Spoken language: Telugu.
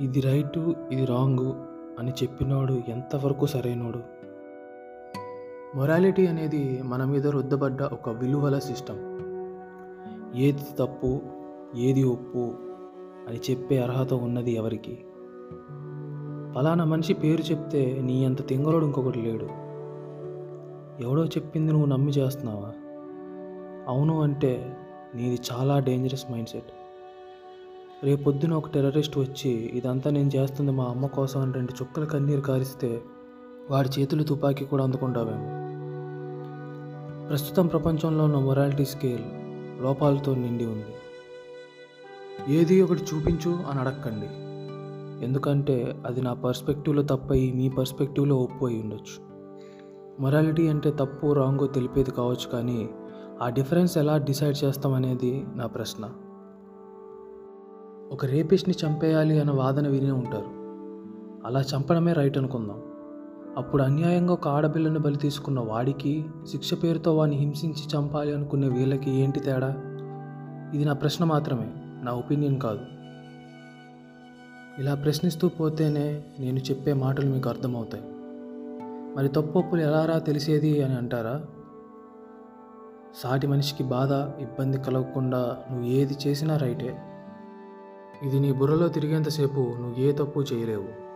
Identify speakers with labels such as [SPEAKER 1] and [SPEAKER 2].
[SPEAKER 1] ఇది రైటు ఇది రాంగు అని చెప్పినోడు ఎంతవరకు సరైనోడు? మొరాలిటీ అనేది మన మీద రుద్దబడ్డ ఒక విలువల సిస్టమ్ ఏది తప్పు ఏది ఒప్పు అని చెప్పే అర్హత ఉన్నది ఎవరికి? ఫలానా మనిషి పేరు చెప్తే నీ అంత తింగలోడు ఇంకొకటి లేడు. ఎవడో చెప్పింది నువ్వు నమ్మి చేస్తున్నావా? అవును అంటే నీది చాలా డేంజరస్ మైండ్ సెట్ రేపొద్దున ఒక టెర్రరిస్ట్ వచ్చి ఇదంతా నేను చేస్తుంది మా అమ్మ కోసం అని రెండు చుక్కల కన్నీరు కారిస్తే వాడి చేతులు తుపాకీ కూడా అందుకుంటామేమో ప్రస్తుతం ప్రపంచంలో ఉన్న మొరాలిటీ స్కేల్ లోపాలతో నిండి ఉంది. ఏది ఒకటి చూపించు అని అడక్కండి. ఎందుకంటే అది నా పర్స్పెక్టివ్లో తప్పయి మీ పర్స్పెక్టివ్లో ఒప్పు అయి ఉండొచ్చు. మొరాలిటీ అంటే తప్పు రాంగో తెలిపేది కావచ్చు కానీ ఆ డిఫరెన్స్ ఎలా డిసైడ్ చేస్తామనేది నా ప్రశ్న. ఒక రేపిస్ట్ని చంపేయాలి అన్న వాదన వినే ఉంటారు. అలా చంపడమే రైట్ అనుకుందాం. అప్పుడు అన్యాయంగా ఒక ఆడపిల్లను బలి తీసుకున్న వాడికి శిక్ష పేరుతో వాడిని హింసించి చంపాలి అనుకునే వీళ్ళకి ఏంటి తేడా? ఇది నా ప్రశ్న మాత్రమే నా ఒపీనియన్ కాదు. ఇలా ప్రశ్నిస్తూ పోతేనే నేను చెప్పే మాటలు మీకు అర్థమవుతాయి. మరి తప్పొప్పులు ఎలారా తెలిసేది అని అంటారా? సాటి మనిషికి బాధ ఇబ్బంది కలగకుండా నువ్వు ఏది చేసినా రైటే. ఇది నీ బుర్రలో తిరిగేంతసేపు నువ్వు ఏ తప్పు చేయలేవు.